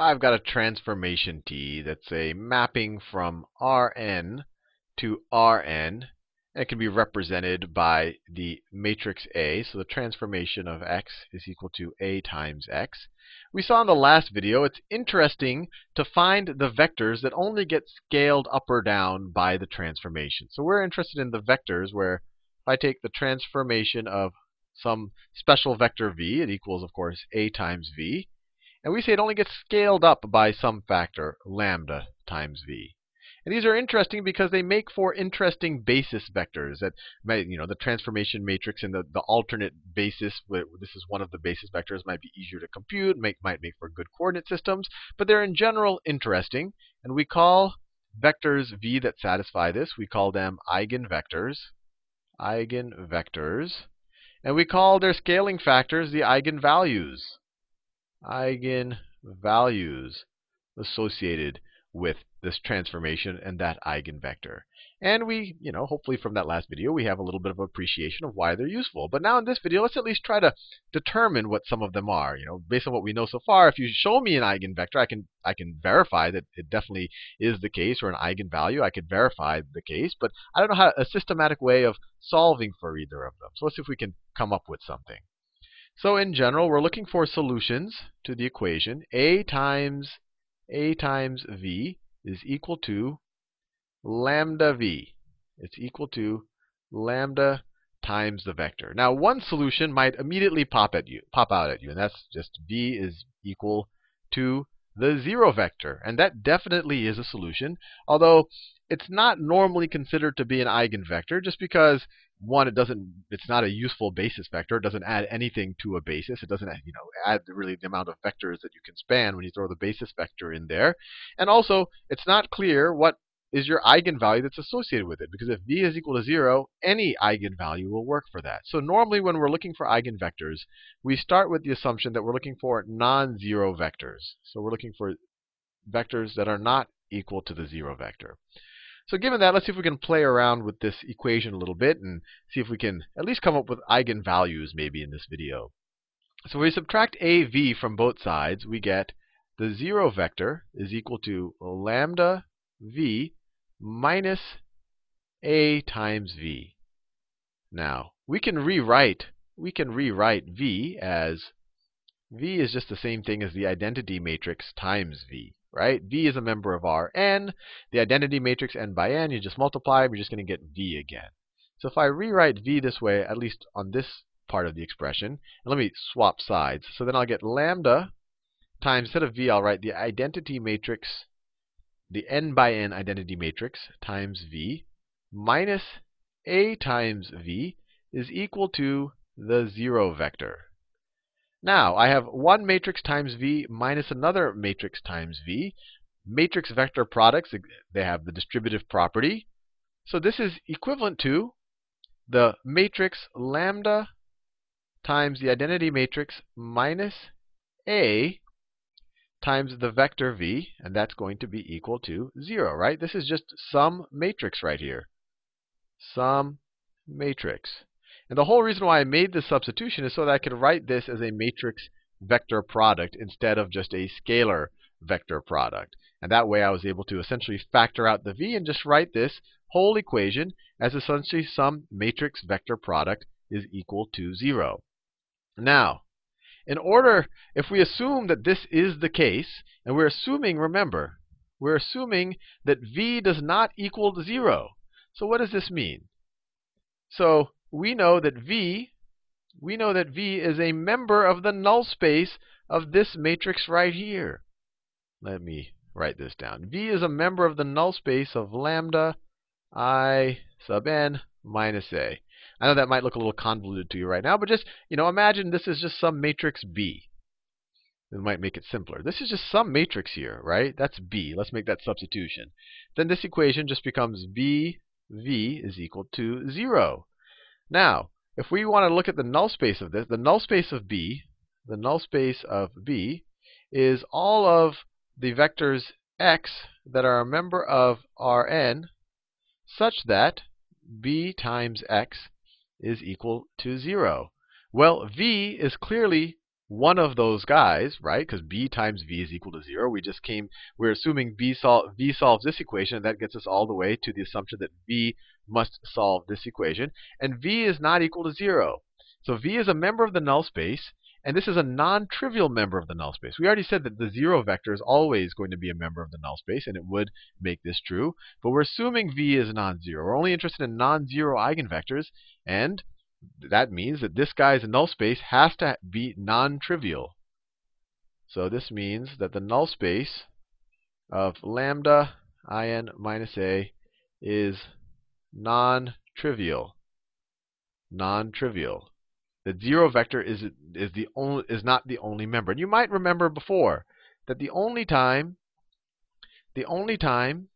I've got a transformation T that's a mapping from Rn to Rn. And it can be represented by the matrix A. So the transformation of x is equal to A times x. We saw in the last video, it's interesting to find the vectors that only get scaled up or down by the transformation. So we're interested in the vectors where if I take the transformation of some special vector v, it equals, of course, a times v. And we say it only gets scaled up by some factor, lambda times v. And these are interesting because they make for interesting basis vectors. That might, you know, the transformation matrix and the, the alternate basis, this is one of the basis vectors, might be easier to compute, make, might make for good coordinate systems. But they're in general interesting. And we call vectors v that satisfy this, we call them eigenvectors. Eigenvectors. And we call their scaling factors the eigenvalues. Eigenvalues associated with this transformation and that eigenvector. And we, you know, hopefully from that last video, we have a little bit of appreciation of why they're useful. But now in this video, let's at least try to determine what some of them are. You know, based on what we know so far, if you show me an eigenvector, I can I can verify that it definitely is the case, or an eigenvalue, I could verify the case. But I don't know how a systematic way of solving for either of them. So let's see if we can come up with something. So in general, we're looking for solutions to the equation a times a times v is equal to lambda v. It's equal to lambda times the vector. Now, one solution might immediately pop at you, pop out at you, and that's just v is equal to the zero vector. And that definitely is a solution, although it's not normally considered to be an eigenvector just because one, it doesn't, it's not a useful basis vector. It doesn't add anything to a basis. It doesn't, you know, add really the amount of vectors that you can span when you throw the basis vector in there. And also, it's not clear what is your eigenvalue that's associated with it. Because if v is equal to 0, any eigenvalue will work for that. So normally when we're looking for eigenvectors, we start with the assumption that we're looking for non-zero vectors. So we're looking for vectors that are not equal to the 0 vector. So given that, let's see if we can play around with this equation a little bit and see if we can at least come up with eigenvalues maybe in this video. So we subtract AV from both sides, we get the 0 vector is equal to lambda v minus a times v. Now, we can rewrite we can rewrite v as v is just the same thing as the identity matrix times v right? V is a member of Rn. The identity matrix n by n, you just multiply, we're just going to get V again. So if I rewrite V this way, at least on this part of the expression, and let me swap sides. So then I'll get lambda times, instead of V, I'll write the identity matrix, the n by n identity matrix times V minus A times V is equal to the 0 vector. Now, I have one matrix times V minus another matrix times V. Matrix vector products, they have the distributive property. So this is equivalent to the matrix lambda times the identity matrix minus A times the vector V, and that's going to be equal to 0, right? This is just some matrix right here. Some matrix. And the whole reason why I made this substitution is so that I could write this as a matrix vector product instead of just a scalar vector product. And that way I was able to essentially factor out the v and just write this whole equation as essentially some matrix vector product is equal to 0. Now, in order, if we assume that this is the case, and we're assuming, remember, we're assuming that v does not equal to 0. So what does this mean? So we know that V we know that V is a member of the null space of this matrix right here. Let me write this down. V is a member of the null space of lambda i sub n minus a. I know that might look a little convoluted to you right now, but just, you know, imagine this is just some matrix B. It might make it simpler. This is just some matrix here, right? That's B. Let's make that substitution. Then this equation just becomes V V is equal to 0. Now, if we want to look at the null space of this, the null space of B, the null space of B is all of the vectors x that are a member of Rn such that b times x is equal to 0. Well, v is clearly one of those guys, right? Because b times v is equal to 0. We just came, we're assuming b sol v solves this equation, and that gets us all the way to the assumption that v must solve this equation. And v is not equal to 0. So v is a member of the null space, and this is a non-trivial member of the null space. We already said that the 0 vector is always going to be a member of the null space, and it would make this true. But we're assuming v is non-zero. We're only interested in non-zero eigenvectors, and that means that this guy's null space has to be non-trivial. So this means that the null space of lambda in minus a is non-trivial. Non-trivial. The zero vector is is the only is not the only member. And you might remember before that the only time the only time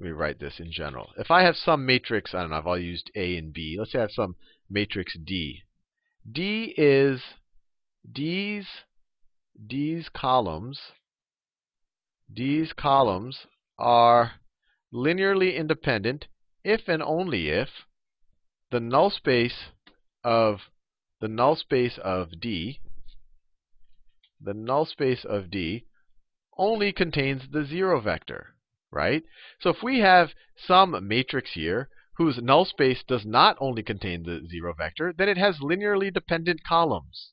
let me write this in general. If I have some matrix, I don't know if I'll use A and B. Let's say I have some matrix D. D is D's D's columns D's columns are linearly independent if and only if the null space of the null space of D the null space of D only contains the zero vector right? So if we have some matrix here whose null space does not only contain the zero vector, then it has linearly dependent columns.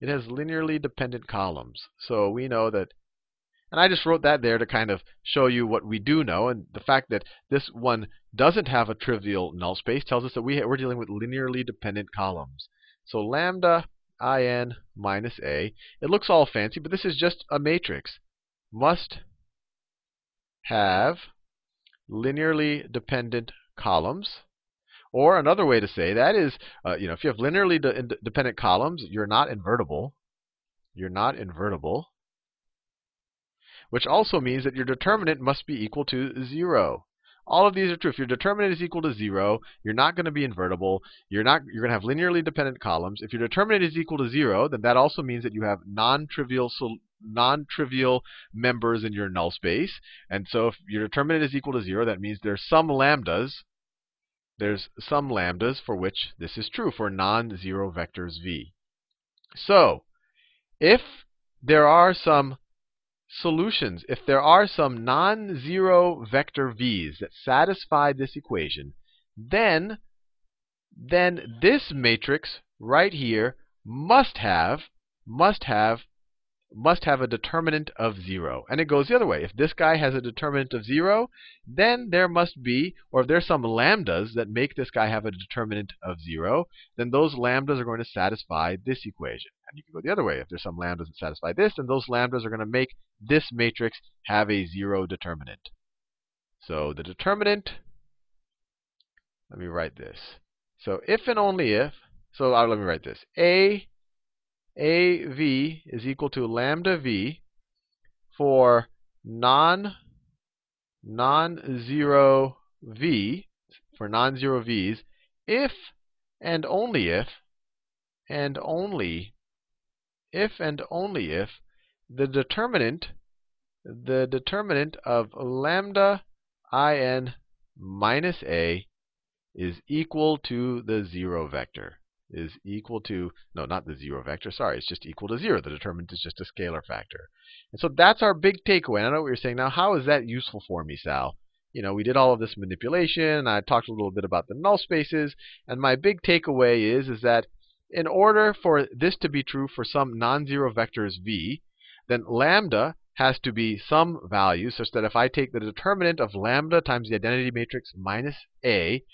It has linearly dependent columns. So we know that, and I just wrote that there to kind of show you what we do know. And the fact that this one doesn't have a trivial null space tells us that we, we're dealing with linearly dependent columns. So lambda in minus a, it looks all fancy, but this is just a matrix, must have linearly dependent columns. Or another way to say that is, uh, you know, if you have linearly de dependent columns, you're not invertible. You're not invertible. Which also means that your determinant must be equal to 0. All of these are true. If your determinant is equal to 0, you're not going to be invertible. You're not you're going to have linearly dependent columns. If your determinant is equal to 0, then that also means that you have non-trivial non-trivial members in your null space. And so if your determinant is equal to 0, that means there's some lambdas. There's some lambdas for which this is true for non-zero vectors v. So, if there are some solutions, if there are some non-zero vector v's that satisfy this equation, then then this matrix right here must have must have must have a determinant of 0. And it goes the other way. If this guy has a determinant of 0, then there must be, or if there's some lambdas that make this guy have a determinant of 0, then those lambdas are going to satisfy this equation. And you can go the other way. If there's some lambdas that satisfy this, then those lambdas are going to make this matrix have a 0 determinant. So the determinant, let me write this. So if and only if, so let me write this. A AV is equal to lambda V for non non-zero V for non-zero V's if and only if and only if and only if the determinant the determinant of lambda in minus a is equal to the zero vector is equal to, no, not the zero vector, sorry, it's just equal to zero. The determinant is just a scalar factor. And so that's our big takeaway. And I know what you're saying. Now, how is that useful for me, Sal? You know, we did all of this manipulation. I talked a little bit about the null spaces. And my big takeaway is, is that in order for this to be true for some non-zero vectors v, then lambda has to be some value such that if I take the determinant of lambda times the identity matrix minus a,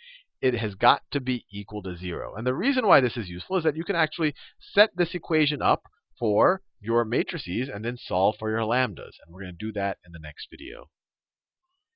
it has got to be equal to 0. And the reason why this is useful is that you can actually set this equation up for your matrices and then solve for your lambdas. And we're going to do that in the next video.